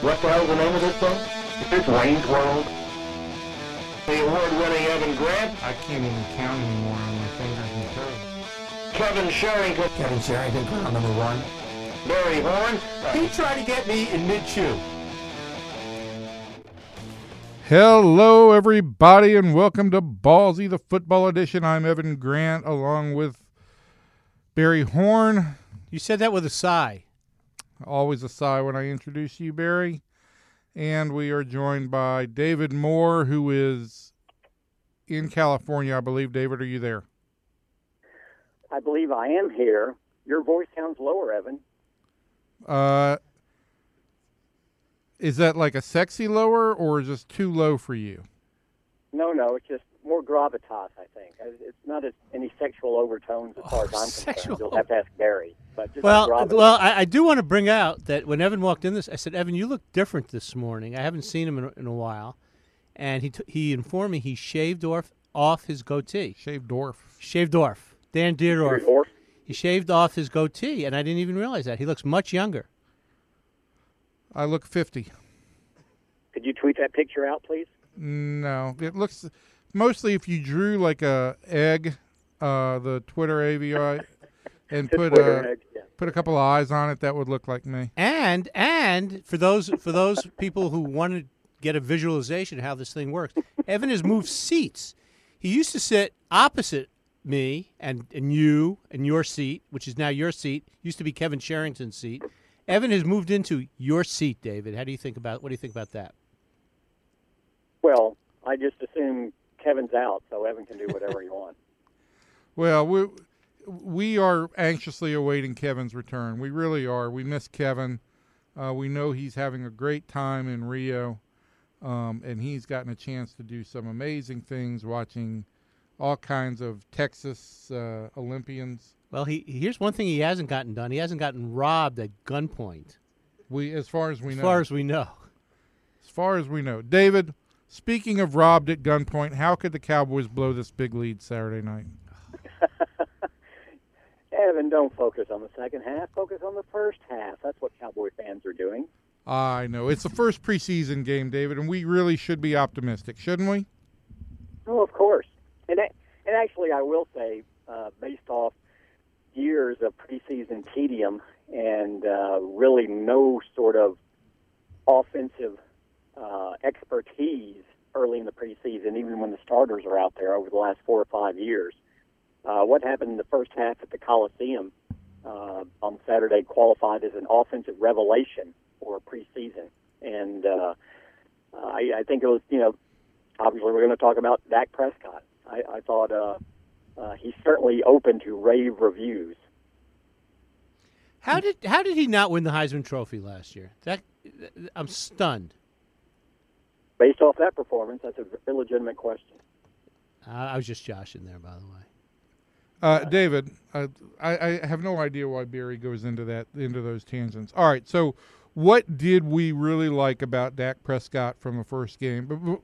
What the hell's the name of this song? Is this Wayne's World? The award-winning Evan Grant, I can't even count anymore on my fingers and toes. Kevin Sherrington, Kevin Sherrington, ground number one. Barry Horn, He tried to get me in mid-chew. Hello, everybody, and welcome to Ballzy, the football edition. I'm Evan Grant, along with Barry Horn. You said that with a sigh. Always a sigh when I introduce you, Barry. And we are joined by David Moore, who is in California, I believe. David, are you there? I believe I am here. Your voice sounds lower, Evan. Uh, is that like a sexy lower, or is this too low for you? No, no, it's just more gravitas, I think. Uh, It's not as any sexual overtones as far as I'm sexual concerned. You'll have to ask Barry. But just Well, well, I, I do want to bring out that when Evan walked in this, I said, "Evan, you look different this morning. I haven't seen him in, a- in a while." And he t- he informed me he shaved off off his goatee. Shaved dwarf. Shaved off. Dan Dierdorf. Or- He shaved off his goatee, and I didn't even realize that. He looks much younger. I look 50. Could you tweet that picture out, please? No, it looks mostly if you drew like a egg, uh, the Twitter AVI, and put Twitter a egg, yeah. put a couple of eyes on it, that would look like me. And and for those for those people who want to get a visualization of how this thing works, Evan has moved seats. He used to sit opposite me and, and you and your seat, which is now your seat. Used to be Kevin Sherrington's seat. Evan has moved into your seat, David. How do you think about what do you think about that? Well, I just assume Kevin's out, so Evan can do whatever he wants. Well, we we are anxiously awaiting Kevin's return. We really are. We miss Kevin. Uh, we know he's having a great time in Rio, um, and he's gotten a chance to do some amazing things, watching all kinds of Texas uh, Olympians. Well, he here's one thing he hasn't gotten done. He hasn't gotten robbed at gunpoint, We, as far as we as know, as far as we know. as far as we know, David. Speaking of robbed at gunpoint, how could the Cowboys blow this big lead Saturday night? Evan, don't focus on the second half. Focus on the first half. That's what Cowboy fans are doing. I know it's the first preseason game, David, and we really should be optimistic, shouldn't we? Oh, of course. And and actually, I will say, uh, based off years of preseason tedium and uh, really no sort of offensive uh, expertise early in the preseason, even when the starters are out there over the last four or five years. Uh, what happened in the first half at the Coliseum uh, on Saturday qualified as an offensive revelation for preseason, and uh, I, I think it was, you know, obviously we're going to talk about Dak Prescott. I, I thought uh, uh, he's certainly open to rave reviews. How did how did he not win the Heisman Trophy last year? That I'm stunned. Based off that performance, that's an illegitimate question. Uh, I was just joshing there, by the way. Uh, David, uh, I, I have no idea why Barry goes into that into those tangents. All right, so what did we really like about Dak Prescott from the first game? But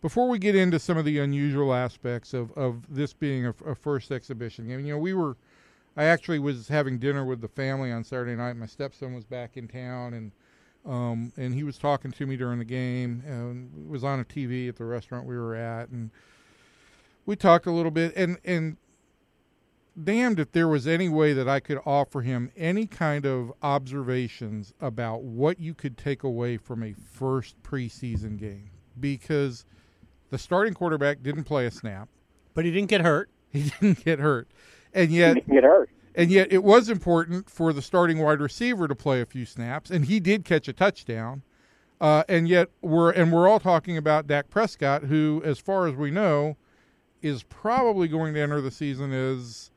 before we get into some of the unusual aspects of, of this being a, a first exhibition game, you know, we were. I actually was having dinner with the family on Saturday night. My stepson was back in town, and um, and he was talking to me during the game. And was on a TV at the restaurant we were at, and we talked a little bit. And and damned if there was any way that I could offer him any kind of observations about what you could take away from a first preseason game because the starting quarterback didn't play a snap. But he didn't get hurt. He didn't get hurt. And yet He can get hurt. And yet it was important for the starting wide receiver to play a few snaps and he did catch a touchdown. Uh, and yet we're and we're all talking about Dak Prescott who as far as we know is probably going to enter the season as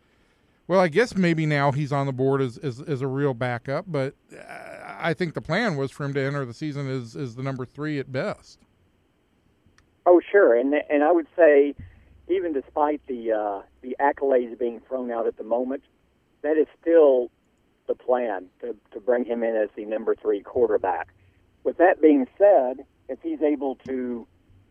well, I guess maybe now he's on the board as, as, as a real backup, but uh, I think the plan was for him to enter the season as, as the number three at best. Oh, sure, and and I would say, even despite the uh, the accolades being thrown out at the moment, that is still the plan to to bring him in as the number three quarterback. With that being said, if he's able to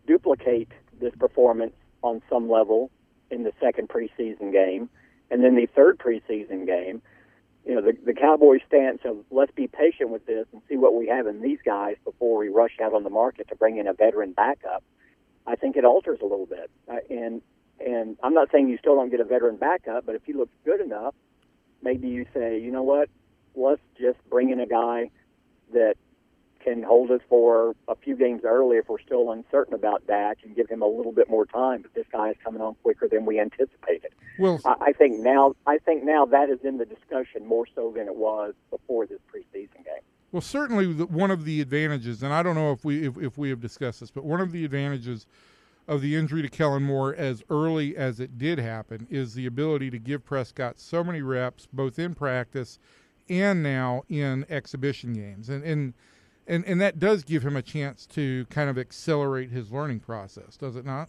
duplicate this performance on some level in the second preseason game, and then the third preseason game, you know, the, the Cowboys' stance of let's be patient with this and see what we have in these guys before we rush out on the market to bring in a veteran backup. I think it alters a little bit, uh, and and I'm not saying you still don't get a veteran backup, but if he looks good enough, maybe you say, you know what, let's just bring in a guy that can hold us for a few games early if we're still uncertain about Dak and give him a little bit more time. But this guy is coming on quicker than we anticipated. Well, I, I think now I think now that is in the discussion more so than it was before this preseason game. Well, certainly one of the advantages, and I don't know if we if, if we have discussed this, but one of the advantages of the injury to Kellen Moore as early as it did happen is the ability to give Prescott so many reps, both in practice and now in exhibition games, and and and, and that does give him a chance to kind of accelerate his learning process, does it not?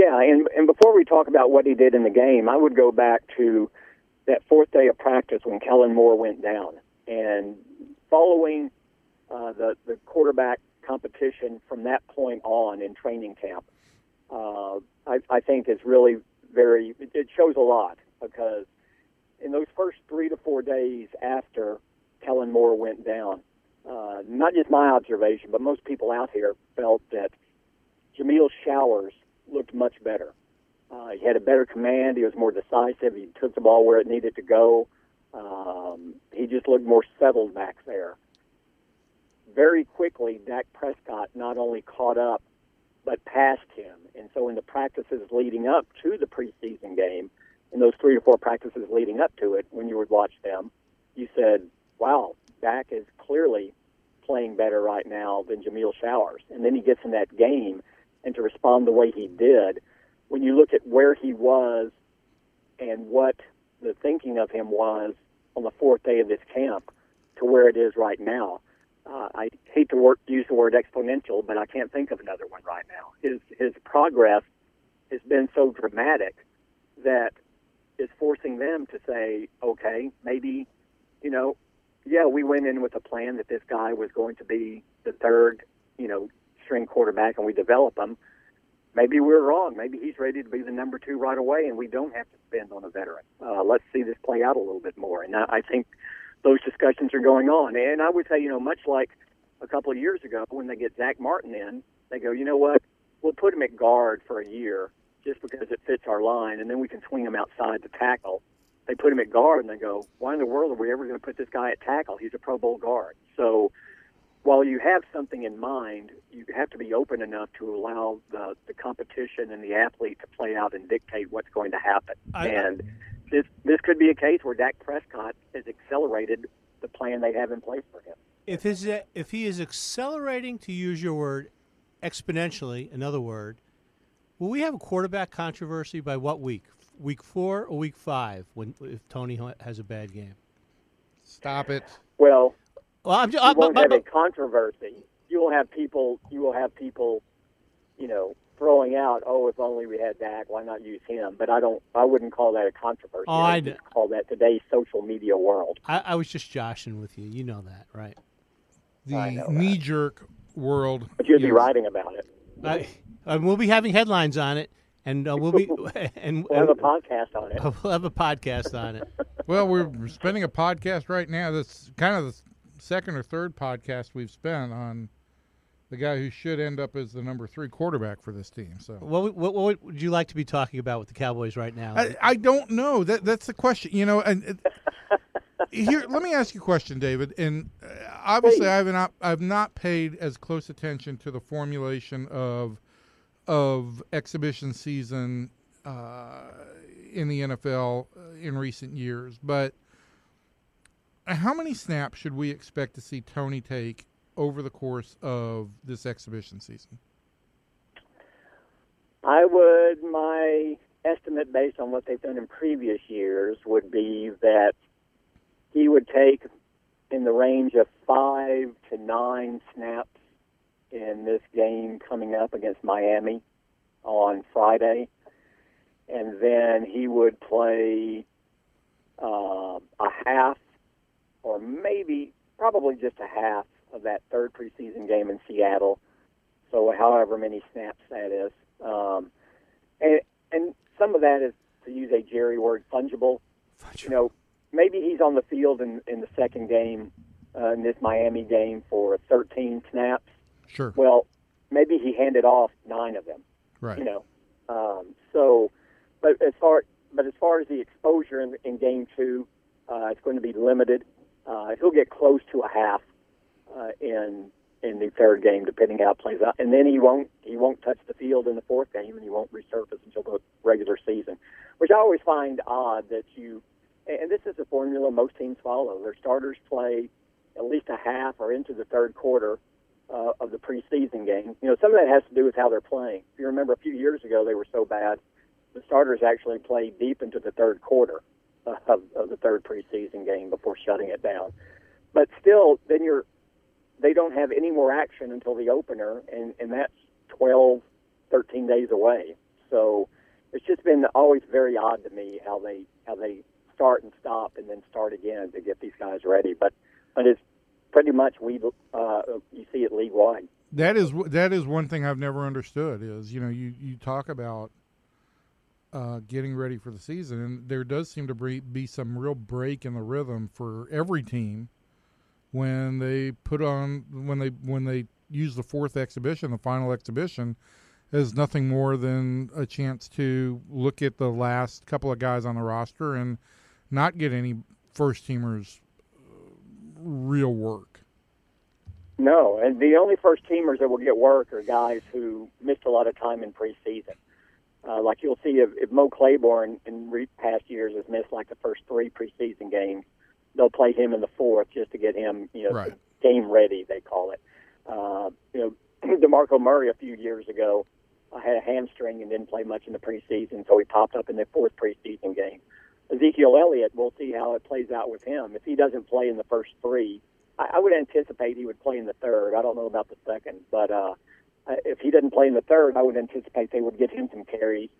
Yeah, and and before we talk about what he did in the game, I would go back to that fourth day of practice when Kellen Moore went down, and following uh, the the quarterback competition from that point on in training camp, uh, I, I think is really very. It, shows a lot because in those first three to four days after Kellen Moore went down, uh, not just my observation, but most people out here felt that Jameill Showers looked much better. Uh, he had a better command. He was more decisive. He took the ball where it needed to go. Um, he just looked more settled back there. Very quickly, Dak Prescott not only caught up, but passed him. And so, in the practices leading up to the preseason game, in those three or four practices leading up to it, when you would watch them, you said, wow, Dak is clearly playing better right now than Jameill Showers. And then he gets in that game, and to respond the way he did, when you look at where he was and what the thinking of him was on the fourth day of this camp to where it is right now, uh, I hate to work, use the word exponential, but I can't think of another one right now. His his progress has been so dramatic that is forcing them to say, okay, maybe, you know, yeah, we went in with a plan that this guy was going to be the third, you know, string quarterback, and we develop him. Maybe we're wrong. Maybe he's ready to be the number two right away, and we don't have to spend on a veteran. Uh, let's see this play out a little bit more. And I, I think those discussions are going on. And I would say, you know, much like a couple of years ago when they get Zach Martin in, they go, you know what, we'll put him at guard for a year just because it fits our line, and then we can swing him outside to tackle. They put him at guard, and they go, why in the world are we ever going to put this guy at tackle? He's a Pro Bowl guard. So while you have something in mind, you have to be open enough to allow the, the competition and the athlete to play out and dictate what's going to happen. I- and this this could be a case where Dak Prescott has accelerated the plan they have in place for him. If his if he is accelerating, to use your word, exponentially, another word, will we have a quarterback controversy by what week? Week four or week five? When if Tony ha- has a bad game? Stop it. Well, Well, I'm just, you won't but- have a controversy. You will have people. You will have people. You know, throwing out, "Oh, if only we had Dak, why not use him?" But I don't. I wouldn't call that a controversy. Oh, I would know. call that today's social media world. I, I was just joshing with you. You know that, right? I The know that. knee jerk world. But you'd be is- writing about it. I, and we'll be having headlines on it, and uh, we'll be and, We'll have a podcast on it. we'll have a podcast on it. Well, we're spending a podcast right now. That's kind of the second or third podcast we've spent on the guy who should end up as the number three quarterback for this team. So What, what, what would you like to be talking about with the Cowboys right now? I, I don't know. That that's the question. You know, and it, here, let me ask you a question, David. And uh, obviously, I have not I've not paid as close attention to the formulation of of exhibition season uh, in the NFL uh, in recent years, but how many snaps should we expect to see Tony take over the course of this exhibition season? I would, my estimate based on what they've done in previous years would be that he would take in the range of five to nine snaps in this game coming up against Miami on Friday. And then he would play uh, a half or maybe, probably just a half of that third preseason game in Seattle. So, however many snaps that is. Um, and, and some of that is, to use a Jerry word, fungible. fungible. You know, maybe he's on the field in in the second game, uh, in this Miami game for 13 snaps. Sure. Well, maybe he handed off nine of them. Right. You know, um, so, but as far but as far as the exposure in, in game two, uh, it's going to be limited. Uh, he'll get close to a half uh, in in the third game, depending how it plays out, and then he won't he won't touch the field in the fourth game, and he won't resurface until the regular season, which I always find odd that you. And this is a formula most teams follow. Their starters play at least a half or into the third quarter uh, of the preseason game. You know, some of that has to do with how they're playing. If you remember, a few years ago they were so bad, the starters actually played deep into the third quarter of, of the third preseason game before shutting it down. But still, then you're they don't have any more action until the opener, and and that's 12, 13 days away. So it's just been always very odd to me how they how they start and stop and then start again to get these guys ready. But but it's pretty much we uh, you see it league wide. That is that is one thing I've never understood is you know you you talk about uh, getting ready for the season and there does seem to be, be some real break in the rhythm for every team when they put on when they when they use the fourth exhibition the final exhibition as nothing more than a chance to look at the last couple of guys on the roster and not get any first teamers real work. No, and the only first teamers that will get work are guys who missed a lot of time in preseason. Uh, like you'll see if, if Mo Claiborne in re- past years has missed like the first three preseason games, they'll play him in the fourth just to get him, you know, Right. game ready. They call it. Uh, you know, Demarco Murray a few years ago uh, had a hamstring and didn't play much in the preseason, so he popped up in the fourth preseason game. Ezekiel Elliott, we'll see how it plays out with him. If he doesn't play in the first three, I, I would anticipate he would play in the third. I don't know about the second, but uh, if he doesn't play in the third, I would anticipate they would give him some carries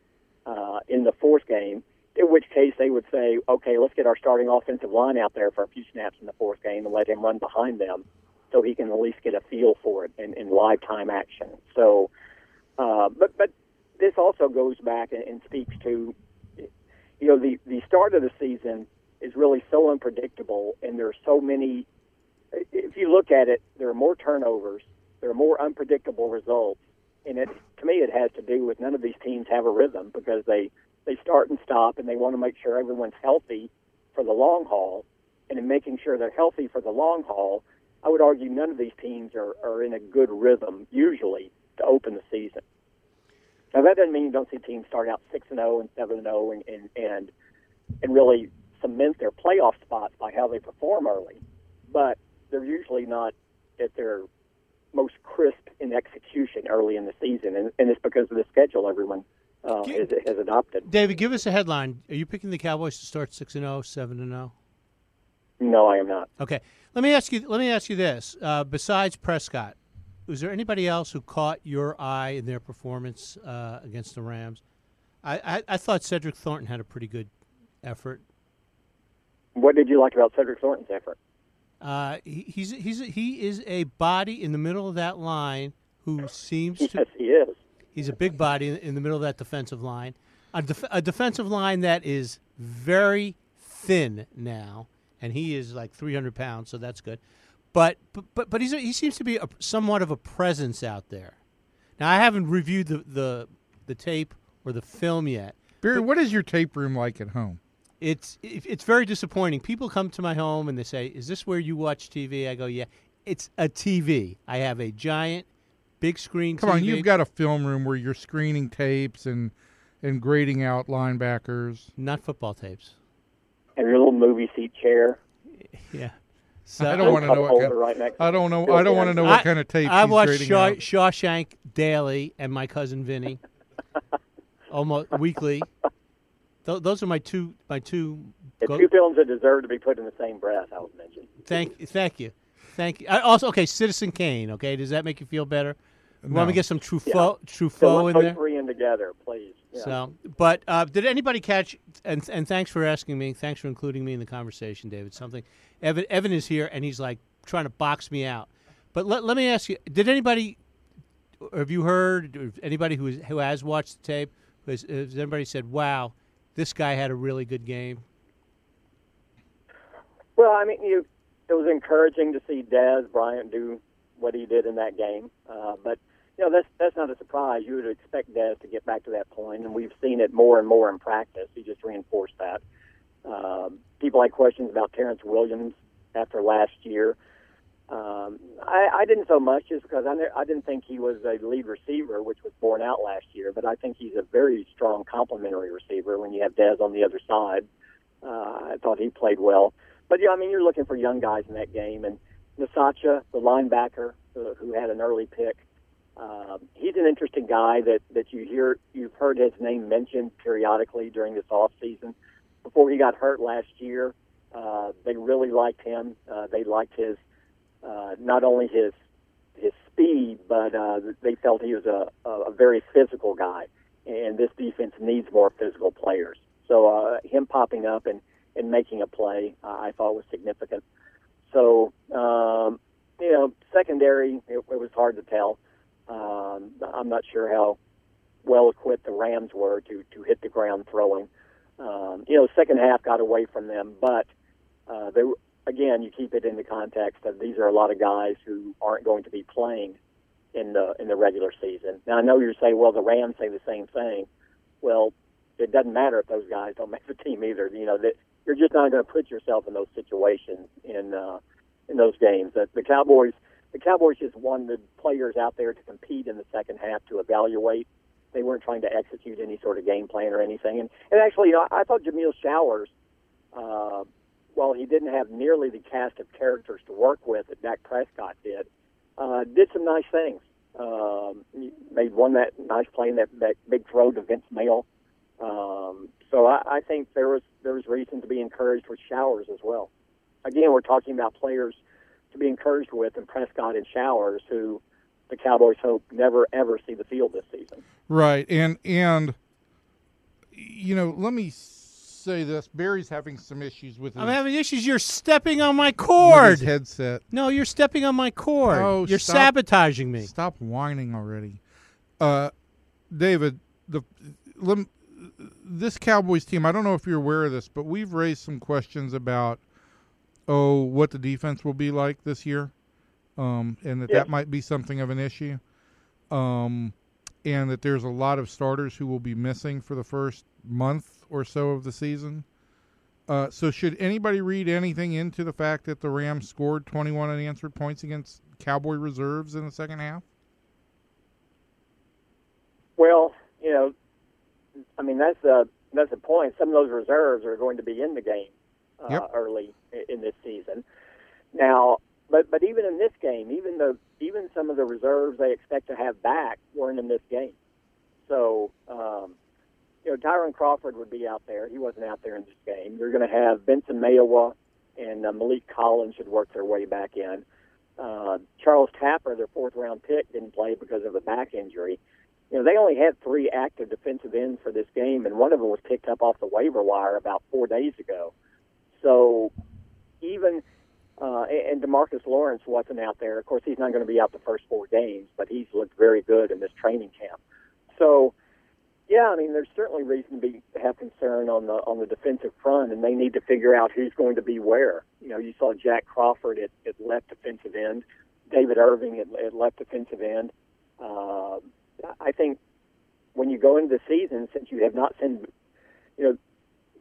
uh, in the fourth game. In which case, they would say, "Okay, let's get our starting offensive line out there for a few snaps in the fourth game and let him run behind them, so he can at least get a feel for it in, in live time action." So, uh, but but this also goes back and, and speaks to, you know, the the start of the season is really so unpredictable, and there are so many. If you look at it, there are more turnovers, there are more unpredictable results, and it to me it has to do with none of these teams have a rhythm because they they start and stop, and they want to make sure everyone's healthy for the long haul, and in making sure they're healthy for the long haul, I would argue none of these teams are, are in a good rhythm usually to open the season. Now that doesn't mean you don't see teams start out six and zero and seven and zero and and and and really cement their playoff spots by how they perform early, but they're usually not at their most crisp in execution early in the season, and, and it's because of the schedule everyone uh, has, has adopted. David, give us a headline. Are you picking the Cowboys to start six and 0, 7 and oh? zero? No, I am not. Okay. Let me ask you. Let me ask you this. Uh, besides Prescott, was there anybody else who caught your eye in their performance uh, against the Rams? I, I, I thought Cedric Thornton had a pretty good effort. What did you like about Cedric Thornton's effort? Uh, he, he's he's he is a body in the middle of that line who seems to. Yes, he is. He's a big body in, in the middle of that defensive line, a, def- a defensive line that is very thin now, and he is like 300 pounds, so that's good. But but but, but he's a, he seems to be a, somewhat of a presence out there. Now I haven't reviewed the the, the tape or the film yet. Barry, what is your tape room like at home? It's it- it's very disappointing. People come to my home and they say, "Is this where you watch TV?" I go, "Yeah." It's a TV. I have a giant, big screen. Come on, you've got a film room where you're screening tapes and and grading out linebackers. not football tapes. And your little movie seat chair. Yeah. So I don't want to know what holder kind. right I don't know. I don't want to know what I- kind of tape I he's watch Shaw. Shawshank daily, and my cousin Vinny, almost weekly. Th- those are my two. My two. The go- two films that deserve to be put in the same breath, I would mention. thank, thank you, thank you. I also, okay, Citizen Kane. Okay, does that make you feel better? You want me to get some Truffaut, So Truffaut in there? put three in together, please. Yeah. So, but uh, did anybody catch? And and thanks for asking me. Thanks for including me in the conversation, David. Something. Evan Evan is here, and he's like trying to box me out. But let, let me ask you: Did anybody? or Have you heard? Or anybody who is, who has watched the tape? Has, has anybody said, "Wow, this guy had a really good game"? Well, I mean, you, it was encouraging to see Dez Bryant do what he did in that game, uh, but you know that's that's not a surprise. You would expect Dez to get back to that point, and we've seen it more and more in practice. He just reinforced that. Um, people had questions about Terrence Williams after last year. Um, I, I didn't so much just because I, ne- I didn't think he was a lead receiver, which was borne out last year. But I think he's a very strong complementary receiver when you have Dez on the other side. Uh, I thought he played well. But yeah, I mean, you're looking for young guys in that game, and Nzeocha, the linebacker who had an early pick, um, he's an interesting guy that that you hear you've heard his name mentioned periodically during this off season. Before he got hurt last year, uh, they really liked him. Uh, they liked his uh, not only his his speed, but uh, they felt he was a, a very physical guy, and this defense needs more physical players. So uh, him popping up and, and making a play, uh, I thought was significant. So um, you know, secondary, it, it was hard to tell. Um, I'm not sure how well equipped the Rams were to to hit the ground throwing. Um, you know, second half got away from them, but uh, they again, you keep it in the context that these are a lot of guys who aren't going to be playing in the in the regular season. Now I know you're saying, well, the Rams say the same thing. Well, it doesn't matter if those guys don't make the team either. You know that you're just not going to put yourself in those situations in uh, in those games. The Cowboys, the Cowboys just wanted players out there to compete in the second half to evaluate. They weren't trying to execute any sort of game plan or anything. And and actually, you know, I thought Jameill Showers. Uh, while he didn't have nearly the cast of characters to work with that Dak Prescott did, uh, did some nice things. Um, made one that nice play in that, that big throw to Vince Mayle. Um, so I, I think there was there was reason to be encouraged with Showers as well. Again, we're talking about players to be encouraged with, and Prescott and Showers, who the Cowboys hope never ever see the field this season. Right, and and you know, let me say this: Barry's having some issues with his, I'm having issues. You're stepping on my with cord. his headset. No, you're stepping on my cord. Oh, you're stop. sabotaging me. Stop whining already, uh, David. The lem, this Cowboys team. I don't know if you're aware of this, but we've raised some questions about oh what the defense will be like this year, um, and that Yes. that might be something of an issue, um, and that there's a lot of starters who will be missing for the first month or so of the season. Uh, so should anybody read anything into the fact that the Rams scored 21 unanswered points against Cowboy reserves in the second half? Well, you know, I mean that's the that's the point. Some of those reserves are going to be in the game uh, Yep. early in this season. Now, but but even in this game, even the even some of the reserves they expect to have back weren't in this game. So, um, you know, Tyrone Crawford would be out there. He wasn't out there in this game. You're going to have Benson Mayowa and uh, Maliek Collins should work their way back in. Uh, Charles Tapper, their fourth round pick, didn't play because of a back injury you know, they only had three active defensive ends for this game, and one of them was picked up off the waiver wire about four days ago. So even uh, and Demarcus Lawrence wasn't out there. Of course, he's not going to be out the first four games, but he's looked very good in this training camp. So, yeah, I mean, there's certainly reason to be have concern on the on the defensive front, and they need to figure out who's going to be where. You know, you saw Jack Crawford at, at left defensive end, David Irving at, at left defensive end. Uh, I think when you go into the season, since you have not seen, you know,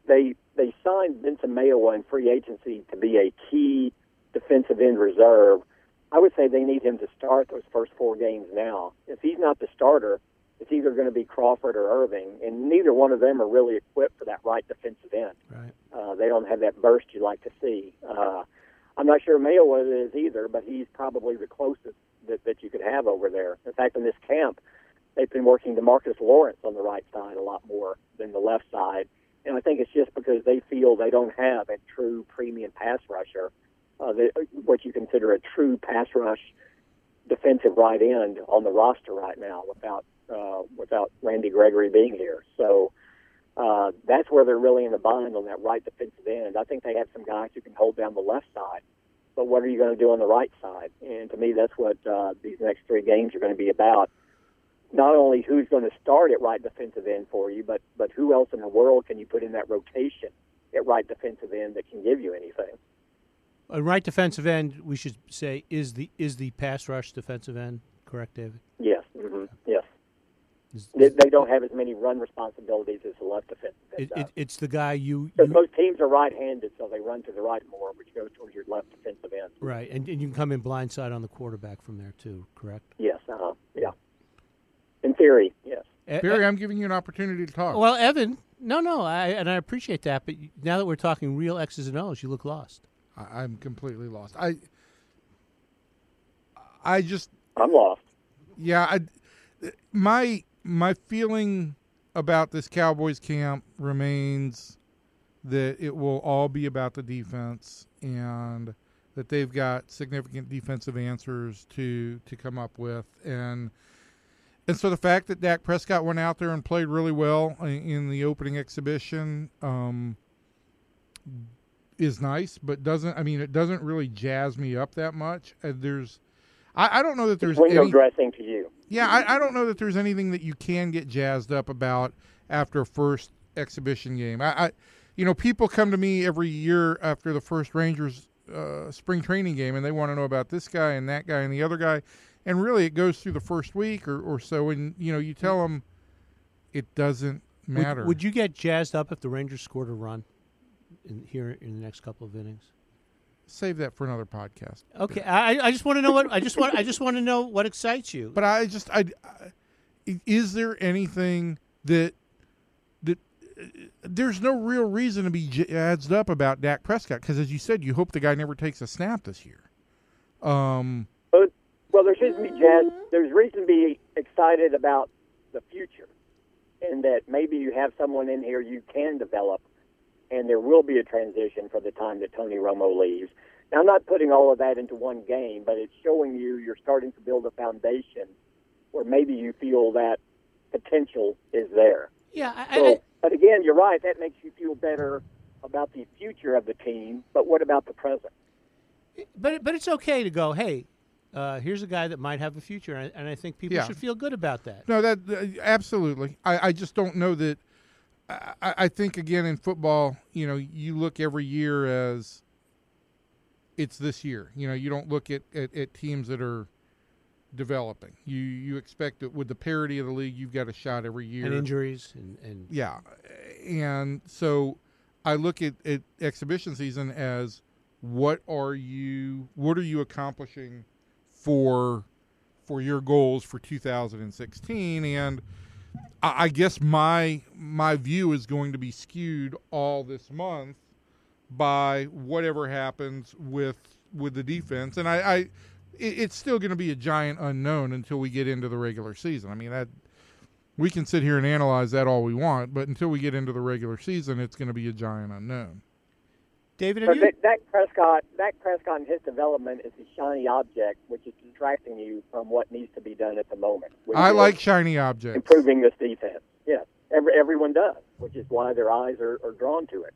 they they signed Vincent Mayowa in free agency to be a key defensive end reserve. I would say they need him to start those first four games now. If he's not the starter, it's either going to be Crawford or Irving, and neither one of them are really equipped for that right defensive end. Right. Uh, they don't have that burst you like to see. Uh, I'm not sure Mayowa is either, but he's probably the closest that, that you could have over there. In fact, in this camp, they've been working Demarcus Lawrence on the right side a lot more than the left side. And I think it's just because they feel they don't have a true premium pass rusher, uh, that, what you consider a true pass rush defensive right end on the roster right now without uh, without Randy Gregory being here. So uh, that's where they're really in a bind on that right defensive end. I think they have some guys who can hold down the left side, but what are you going to do on the right side? And to me, that's what uh, these next three games are going to be about. Not only who's going to start at right defensive end for you, but but who else in the world can you put in that rotation at right defensive end that can give you anything? A right defensive end, we should say, is the is the pass rush defensive end correct, David? Yes, hmm yes. Is- They, they don't have as many run responsibilities as the left defensive end it, does. it, it's the guy you, Because most teams are right-handed, so they run to the right more, which goes towards your left defensive end. right, and, and you can come in blindside on the quarterback from there too. Correct. Yes, uh-huh, yeah. In theory, yes. E- Barry, eh, I'm giving you an opportunity to talk. well, Evan, no, no, I and I appreciate that, but now that we're talking real X's and O's, you look lost. I, I'm completely lost. I I just I'm lost. yeah, I my my feeling about this Cowboys camp remains that it will all be about the defense and that they've got significant defensive answers to to come up with and and so the fact that Dak Prescott went out there and played really well in, the opening exhibition um, is nice, but doesn't. I mean, it doesn't really jazz me up that much. Uh, there's, I, I don't know that there's Window any. dressing to you. Yeah, I, I don't know that there's anything that you can get jazzed up about after a first exhibition game. I, I you know, people come to me every year after the first Rangers uh, spring training game, and they want to know about this guy and that guy and the other guy, and really it goes through the first week or, or so, and you know, you tell them it doesn't matter. Would, you get jazzed up if the Rangers scored a run in, here in the next couple of innings? save that for another podcast? Okay, I, I just want to know what I just want I just want to know what excites you. But I just, I, I- is there anything that that uh, there's no real reason to be jazzed up about Dak Prescott because, as you said, you hope the guy never takes a snap this year. Um, well, there shouldn't be jazz. There's reason to be excited about the future, and that maybe you have someone in here you can develop, and there will be a transition for the time that Tony Romo leaves. Now, I'm not putting all of that into one game, but it's showing you you're starting to build a foundation where maybe you feel that potential is there. yeah, I, So, I, but again, you're right. That makes you feel better about the future of the team. But what about the present? but but it's okay to go. Hey, uh, here's a guy that might have a future, and, and I think people Yeah. should feel good about that. no, that uh, absolutely. I, I just don't know that. I, I think again in football, you know, you look every year as it's this year. You know, you don't look at, at, at teams that are developing. You you expect that with the parity of the league, you've got a shot every year. And injuries and, and Yeah, and so I look at, at exhibition season as what are you what are you accomplishing for for your goals for 2016 and I, I guess my my view is going to be skewed all this month by whatever happens with with the defense and I, I it, it's still going to be a giant unknown until we get into the regular season. I mean that we can sit here and analyze that all we want, but until we get into the regular season, it's going to be a giant unknown. David, But you? Dak- Prescott, Dak Prescott and his development is a shiny object, which is distracting you from what needs to be done at the moment. I like shiny objects. improving this defense. Yes, every, everyone does, which is why their eyes are, are drawn to it.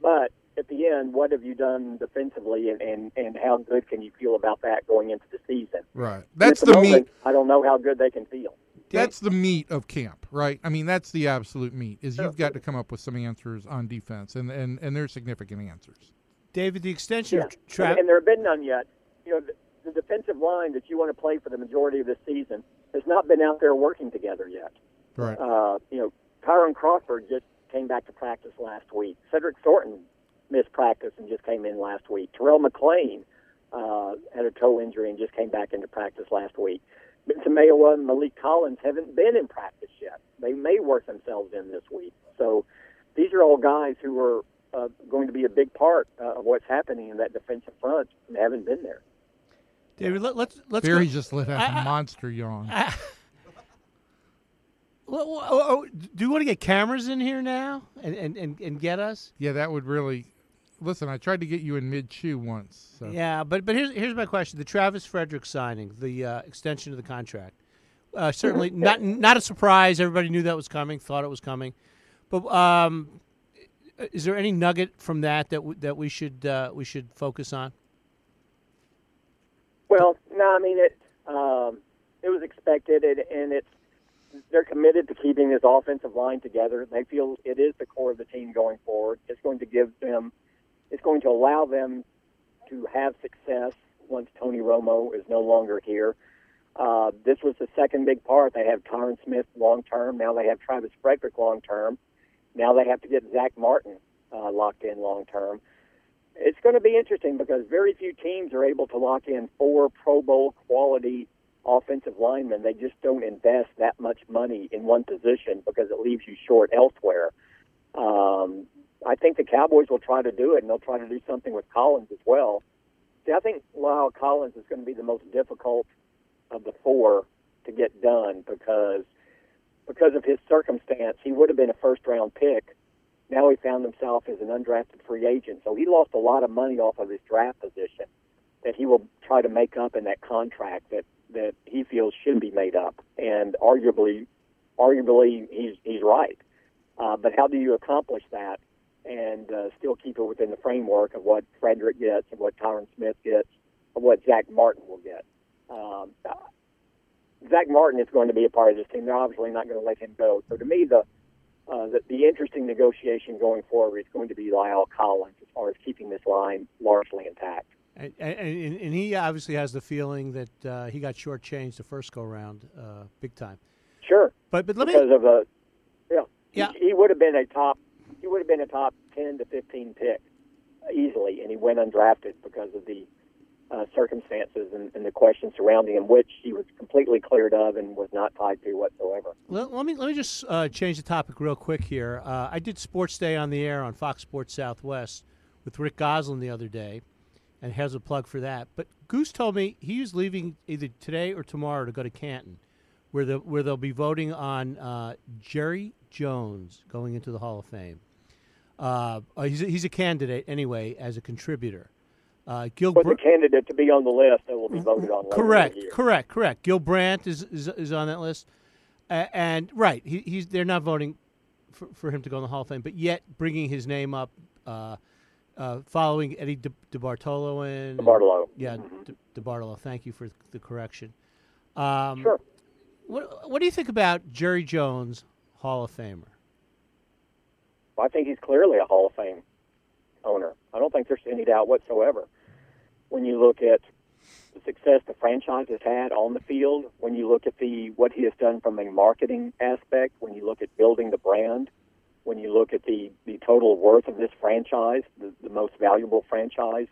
But at the end, what have you done defensively, and, and, and how good can you feel about that going into the season? Right. That's at the moment, meat. I don't know how good they can feel. That's the meat of camp, right? I mean, that's the absolute meat. Is you've got to come up with some answers on defense, and and and they're significant answers. David, the extension Yeah, of tra- and, and there have been none yet. You know, the, the defensive line that you want to play for the majority of the season has not been out there working together yet. Right. Uh, you know, Tyrone Crawford just came back to practice last week. Cedric Thornton missed practice and just came in last week. Terrell McClain uh, had a toe injury and just came back into practice last week. Benson Mayowa and Maliek Collins haven't been in practice yet. They may work themselves in this week. So these are all guys who are uh, going to be a big part uh, of what's happening in that defensive front and haven't been there. David, let, let's let's Barry go. just let out I- a I- monster yawn. Well, well, oh, oh, do you want to get cameras in here now and, and, and, and get us? yeah, that would really. Listen, I tried to get you in mid chew once. So. Yeah, but but here's here's my question: the Travis Frederick signing, the uh, extension of the contract, uh, certainly not not a surprise. Everybody knew that was coming, thought it was coming, but um, is there any nugget from that that w- that we should uh, we should focus on? Well, no, I mean it. Um, it was expected, and, and it's they're committed to keeping this offensive line together. They feel it is the core of the team going forward. It's going to give them, it's going to allow them to have success once Tony Romo is no longer here. Uh, this was the second big part. They have Tyron Smith long term. Now they have Travis Frederick long term. Now they have to get Zach Martin uh, locked in long term. It's going to be interesting because very few teams are able to lock in four Pro Bowl quality offensive linemen. They just don't invest that much money in one position because it leaves you short elsewhere. Um, I think the Cowboys will try to do it, and they'll try to do something with Collins as well. See, I think La'el Collins is going to be the most difficult of the four to get done because because of his circumstance, he would have been a first round pick. Now he found himself as an undrafted free agent, so he lost a lot of money off of his draft position that he will try to make up in that contract that that he feels should be made up. And arguably, arguably, he's he's right. Uh, but how do you accomplish that and uh, still keep it within the framework of what Frederick gets and what Tyron Smith gets and what Zach Martin will get? Um, Zach Martin is going to be a part of this team. They're obviously not going to let him go. So to me, the uh, the, the interesting negotiation going forward is going to be La'el Collins as far as keeping this line largely intact. And, and, and he obviously has the feeling that uh, he got shortchanged the first go round, uh, big time. Sure, But but let me because of a yeah, Yeah. He, he would have been a top he would have been a top ten to fifteen pick easily, and he went undrafted because of the uh, circumstances and, and the questions surrounding him, which he was completely cleared of and was not tied to whatsoever. let, let me let me just uh, change the topic real quick here. Uh, I did Sports Day on the air on Fox Sports Southwest with Rick Gosselin the other day, and has a plug for that. But Goose told me he was leaving either today or tomorrow to go to Canton, where the where they'll be voting on uh, Jerry Jones going into the Hall of Fame. Uh, uh, he's a, he's a candidate anyway as a contributor. Uh, Gil But Br- the candidate to be on the list that will be voted on the correct, correct, correct. Gil Brandt is is, is on that list, uh, and right, he, he's they're not voting for, for him to go in the Hall of Fame, but yet bringing his name up, uh, uh, following Eddie De, DeBartolo in Bartolo. Yeah, De, DeBartolo. Thank you for the correction. Um, Sure. What What do you think about Jerry Jones, Hall of Famer? I think he's clearly a Hall of Fame owner. I don't think there's any doubt whatsoever. When you look at the success the franchise has had on the field, when you look at the what he has done from a marketing aspect, when you look at building the brand, when you look at the, the total worth of this franchise, the, the most valuable franchise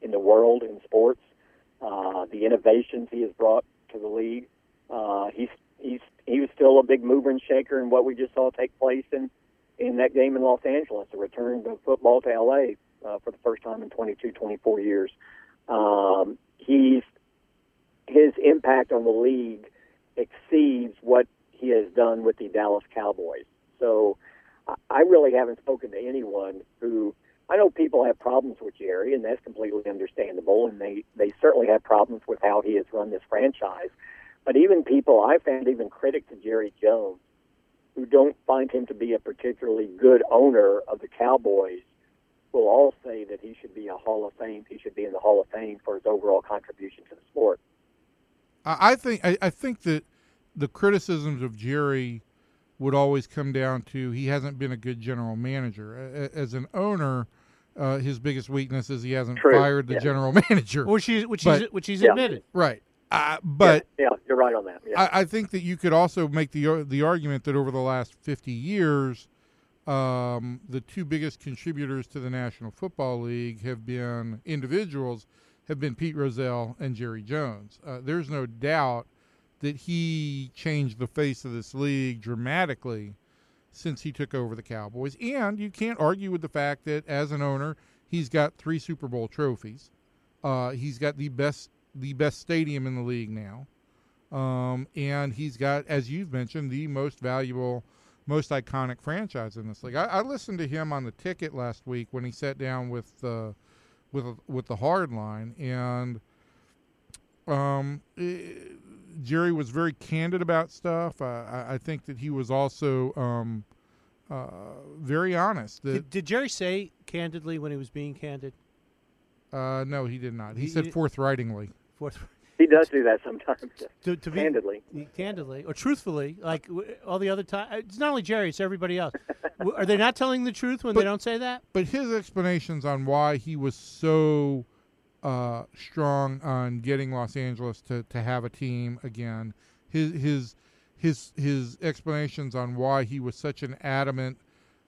in the world in sports, uh, the innovations he has brought to the league, uh, he's he's he was still a big mover and shaker in what we just saw take place in in that game in Los Angeles, the return of football to LA uh, for the first time in 22, 24 years. Um, he's his impact on the league exceeds what he has done with the Dallas Cowboys. So I- really haven't spoken to anyone who I know people have problems with Jerry, and that's completely understandable, and they they certainly have problems with how he has run this franchise. But even people I found even critics of Jerry Jones who don't find him to be a particularly good owner of the Cowboys will all say that he should be a Hall of Fame. He should be in the Hall of Fame for his overall contribution to the sport. I I think I, I think that the criticisms of Jerry would always come down to he hasn't been a good general manager. A- a- As an owner, uh, his biggest weakness is he hasn't True, fired the yeah. general manager. Which he, which But- he's which he's Yeah. admitted. Right. Uh, but yeah, yeah, you're right on that. Yeah. I, I think that you could also make the the argument that over the last 50 years, um, the two biggest contributors to the National Football League have been individuals, have been Pete Rozelle and Jerry Jones. Uh, there's no doubt that he changed the face of this league dramatically since he took over the Cowboys. And you can't argue with the fact that as an owner, he's got three Super Bowl trophies. Uh, he's got the best the best stadium in the league now. Um, and he's got, as you've mentioned, the most valuable, most iconic franchise in this league. I, I listened to him on the ticket last week when he sat down with uh, with with the hard line, and um, eh, Jerry was very candid about stuff. I, I think that he was also um, uh, very honest. That Did, did Jerry say candidly when he was being candid? uh, no, he did not. He, He- said forthrightingly. Fourth, he does do that sometimes. to, to be Candidly. candidly or truthfully, like all the other time. It's not only Jerry; it's everybody else. Are they not telling the truth when But- they don't say that? but his explanations on why he was so uh, strong on getting Los Angeles to, to have a team again. His his his his explanations on why he was such an adamant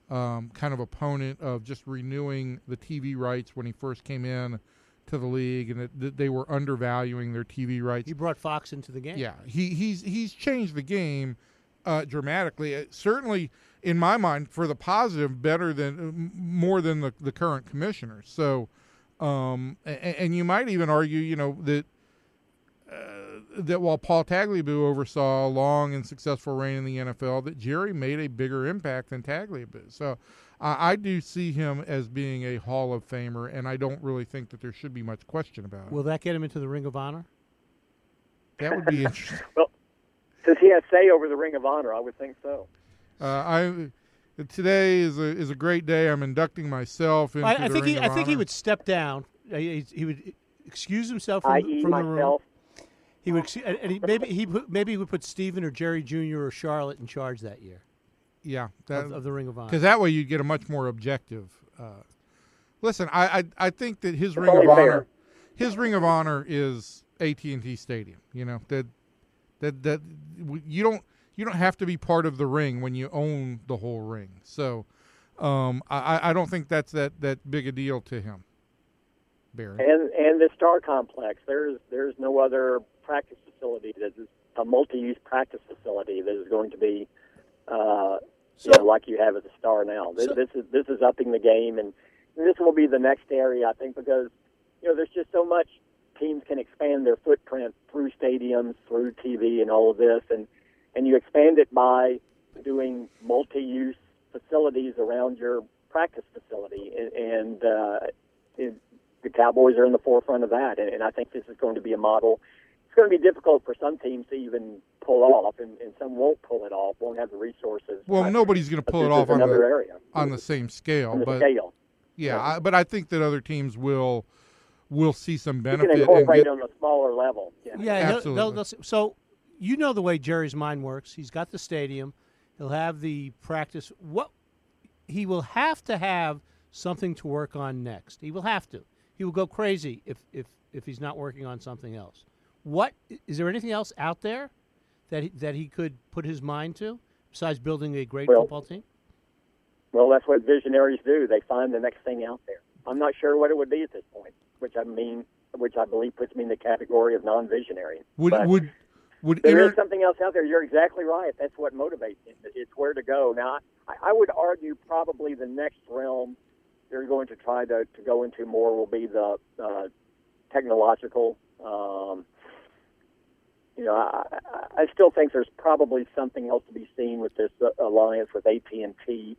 um, kind of opponent of just renewing the TV rights when he first came in to the league, and that, that they were undervaluing their TV rights. He brought Fox into the game. Yeah, he he's he's changed the game uh, dramatically. Uh, certainly, in my mind, for the positive, better than more than the the current commissioners. So, um, and, and you might even argue, you know, that. Uh, that while Paul Tagliabue oversaw a long and successful reign in the NFL, that Jerry made a bigger impact than Tagliabue. So I, I do see him as being a Hall of Famer, and I don't really think that there should be much question about it. Will that get him into the Ring of Honor? that would be interesting. Well, does he have say over the Ring of Honor, I would think so. Uh, I today is a is a great day. I'm inducting myself into I, I the think Ring he, of I think he would step down. Uh, He, he would excuse himself from, I.e., from the room. He would, and and he, maybe he maybe he would put Stephen or Jerry Jr. or Charlotte in charge that year Yeah, that of, of the Ring of Honor. because that way you get a much more objective. Uh, listen, I, I I think that his Ring of fair. Honor, his Ring of Honor is AT and T Stadium. You know that that that you don't you don't have to be part of the ring when you own the whole ring. So um, I I- I don't think that's that that big a deal to him. Barry. And and the Star Complex. There's there's no other practice facility that is a multi-use practice facility that is going to be, uh, So- you know, like you have at the Star now. This, So- this is this is upping the game, and this will be the next area I think because you know there's just so much teams can expand their footprint through stadiums, through TV, and all of this, and and you expand it by doing multi-use facilities around your practice facility, and, and uh, it, the Cowboys are in the forefront of that, and, and I think this is going to be a model. It's going to be difficult for some teams to even pull off, and, and some won't pull it off, won't have the resources. Well, But- nobody's going to pull it off on the area on the same scale, on the but scale. yeah, Yeah. I, but I think that other teams will will see some You benefit can and incorporate get, on a smaller level. Yeah. Yeah, he'll- Absolutely. they'll- they'll so you know the way Jerry's mind works. He's got the stadium. He'll have the practice. What he will have to have something to work on next. He will have to. He will go crazy if if if he's not working on something else. What is there anything else out there that he, that he could put his mind to besides building a great Well- football team? Well, that's what visionaries do. They find the next thing out there. I'm not sure what it would be at this point, which I mean, which I believe puts me in the category of non-visionary. would But would would there inter- is something else out there. You're exactly right. That's what motivates me. It's where to go. Now, I, I would argue probably the next realm they're going to try to, to go into more will be the uh, technological. Um, you know, I, I- still think there's probably something else to be seen with this uh, alliance with AT and T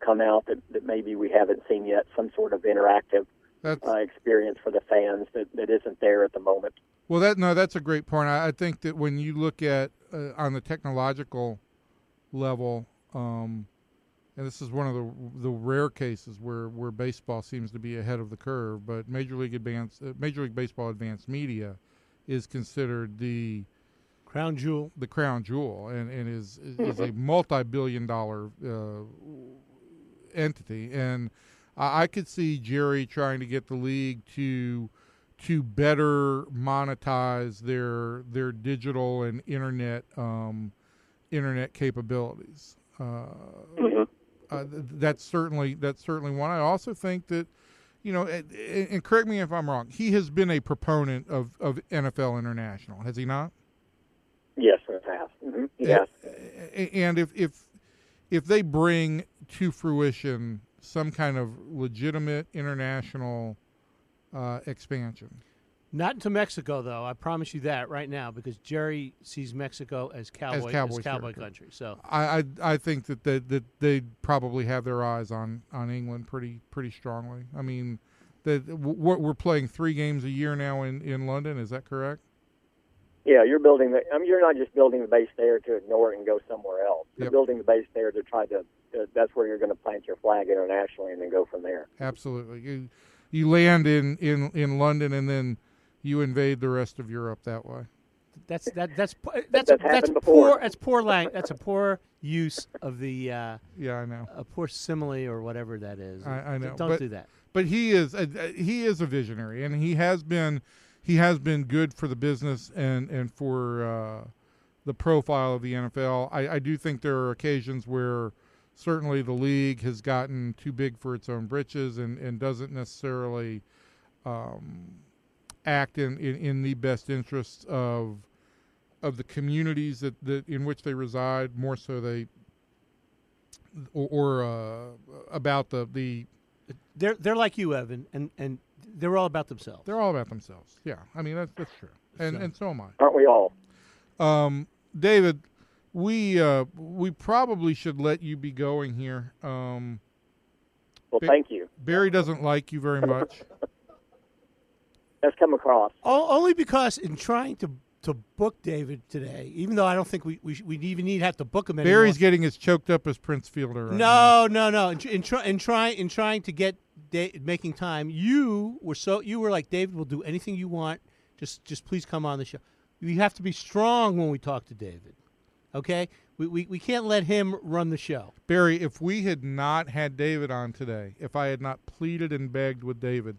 come out that, that maybe we haven't seen yet. Some sort of interactive uh, experience for the fans that, that isn't there at the moment. Well, that no, that's a great point. I, I think that when you look at uh, on the technological level, um, and this is one of the the rare cases where, where baseball seems to be ahead of the curve, but Major League Advanced uh, Major League Baseball Advanced Media is considered the Crown jewel. the crown jewel and, and is is a multi-billion dollar uh, entity and I, I could see Jerry trying to get the league to to better monetize their their digital and internet um, internet capabilities. Uh, uh, th- that's certainly that's certainly one. I also think that you know, and, and correct me if I'm wrong. He has been a proponent of, of NFL International, has he not? Yes, in the past. Mm-hmm. Yes. And if if if they bring to fruition some kind of legitimate international uh, expansion, Not to Mexico, though. I promise you that right now, because Jerry sees Mexico as cowboy, as Cowboys cowboy country. So I, I I think that they, that they'd probably have their eyes on, on England pretty pretty strongly. I mean, that w- we're playing three games a year now in, in London. Is that correct? Yeah, you're building the. I mean, you're not just building the base there to ignore it and go somewhere else. You're Yep. building the base there to try to. Uh, that's where you're going to plant your flag internationally and then go from there. Absolutely. You you land in, in, in London and then you invade the rest of Europe that way. that's that that's po- that's that's that's poor. That's poor lang. That's a poor use of the uh, Yeah, I know. a poor simile or whatever that is. I- I D- know, Don't but- do that. but he is a, he is a visionary, and he has been he has been good for the business and and for uh, the profile of the NFL. I, I do think there are occasions where certainly the league has gotten too big for its own britches and, and doesn't necessarily um, act in, in, in the best interests of of the communities that, that in which they reside more so they or, or uh, about the, the They're they're like you, Evan, and and they're all about themselves. they're all about themselves yeah i mean that's, that's true and So- and so am i Aren't we all? Um, David, we uh, we probably should let you be going here. Um, Well, Ba- thank you. Barry doesn't like you very much. That's come across. O- only because in trying to to book David today, even though I don't think we we, sh- we even need to have to book him anymore. Barry's getting as choked up as Prince Fielder. Right now. no, no, no. In, tr- in, try, in trying in trying to get da- making time, you were so you were like David We'll do anything you want. Just just please come on the show. You have to be strong when we talk to David. Okay, we, we, we can't let him run the show. Barry, if we had not had David on today, if I had not pleaded and begged with David,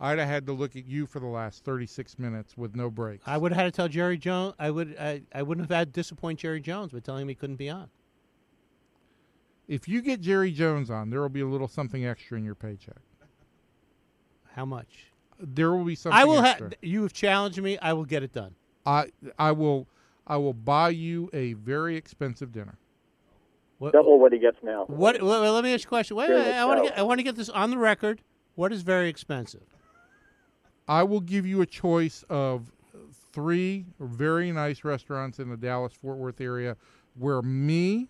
I'd have had to look at you for the last 36 minutes with no breaks. I would have had to tell Jerry Jones. I would I, I wouldn't have had to disappoint Jerry Jones by telling him he couldn't be on. if you get Jerry Jones on, there will be a little something extra in your paycheck. How much? There will be something I will extra. have. You have challenged me. I will get it done. I I will I will buy you a very expensive dinner. What? Double what he gets now. What? Well, well, let me ask you a question. Wait, wait, I want to get. I want to get this on the record. What is very expensive? I will give you a choice of three very nice restaurants in the Dallas Fort Worth area where me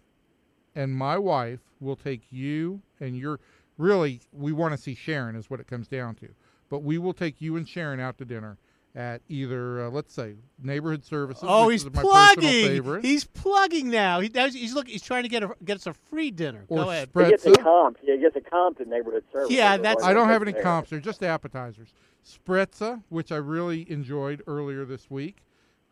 and my wife will take you and your really we want to see Sharon is what it comes down to. But we will take you and Sharon out to dinner at either uh, let's say neighborhood services. Oh, he's is my personal plugging. He's plugging now. He. He's look. He's trying to get a, get us a free dinner. or Go ahead. He gets a Sprezza. comp. He gets a comp to neighborhood service. Yeah, that's- I don't have any comps. They're just appetizers. Sprezza, which I really enjoyed earlier this week,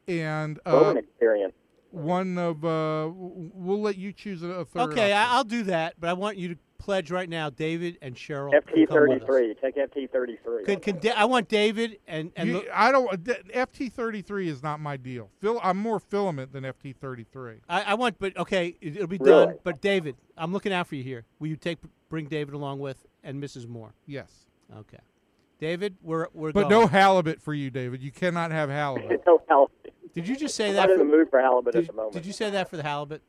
and uh, Bowman experience. one of uh, we'll let you choose a, a third. Okay, option. I'll do that. But I want you to pledge right now, David and Cheryl. FT can come with thirty us. three. Take FT thirty three. Could, could Da- I want David and and You- look- I don't. FT thirty three is not my deal. Phil, I'm more filament than FT thirty three. I, I want, but okay, it, will be Really? done. But David, I'm looking out for you here. Will you take bring David along with and Mrs. Moore? Yes, Okay, David, we're we're but going. no halibut for you, David. You cannot have halibut. no help. Did you just say I'm that? not in the For, mood for halibut at the moment. did you say that for the halibut?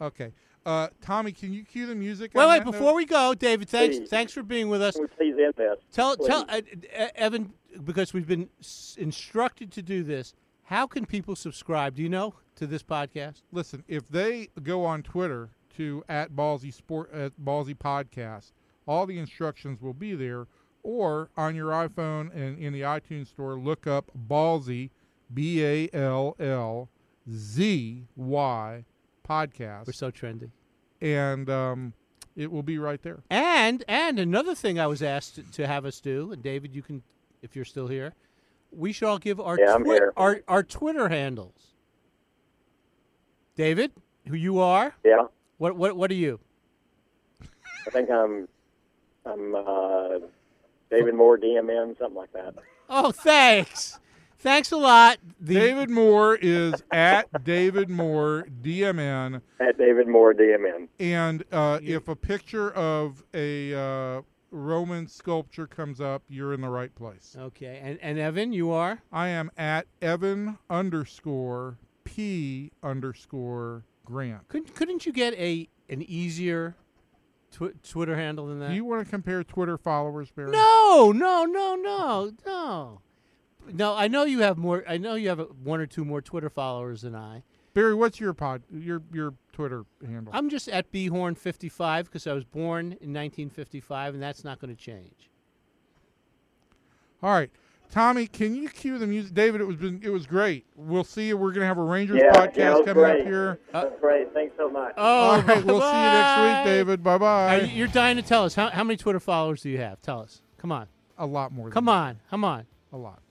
Okay, uh, Tommy, can you cue the music? Wait, wait. Before note? we go, David, thanks Please. thanks for being with us. Please end this? Tell Please. tell uh, uh, Evan because we've been s- instructed to do this. How can people subscribe? Do you know to this podcast? listen, if they go on Twitter to at Ballzy Sport at Ballzy Podcast, all the instructions will be there. Or on your iPhone and in the iTunes store, look up Ballzy, B A L L Z Y podcast, We're so trendy. and um, it will be right there. And and another thing I was asked to, to have us do, and David, you can if you're still here, we should all give our Yeah, Twi- our our Twitter handles. David, who you are? Yeah, What what what are you? I think I'm. I'm uh, David Moore, DMN, something like that. Oh, thanks. Thanks a lot. The, David Moore is at David Moore DMN, At David Moore, DMN. and uh, if a picture of a uh, Roman sculpture comes up, you're in the right place. Okay, and and Evan, you are. I am at Evan underscore P underscore Grant. Couldn't couldn't you get a an easier tw- Twitter handle than that? Do you want to compare Twitter followers, Barry? No, no, no, no, no. No, I know you have more. I know you have uh, one or two more Twitter followers than I. Barry, what's your pod your your Twitter handle? I'm just at bhorn55 because I was born in 1955, and that's not going to change. All right. Tommy, can you cue the music? David, it was been it was great. We'll see you. We're gonna have a Rangers Yeah, podcast yeah, coming great. up here. That's great. Thanks so much. Oh, All right, we'll see you next week, David. Bye bye. you- You're dying to tell us how, how many Twitter followers do you have? Tell us. Come on. A lot more. than Come that. on. Come on. A lot.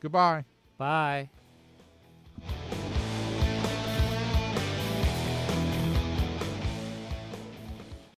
Goodbye. Bye.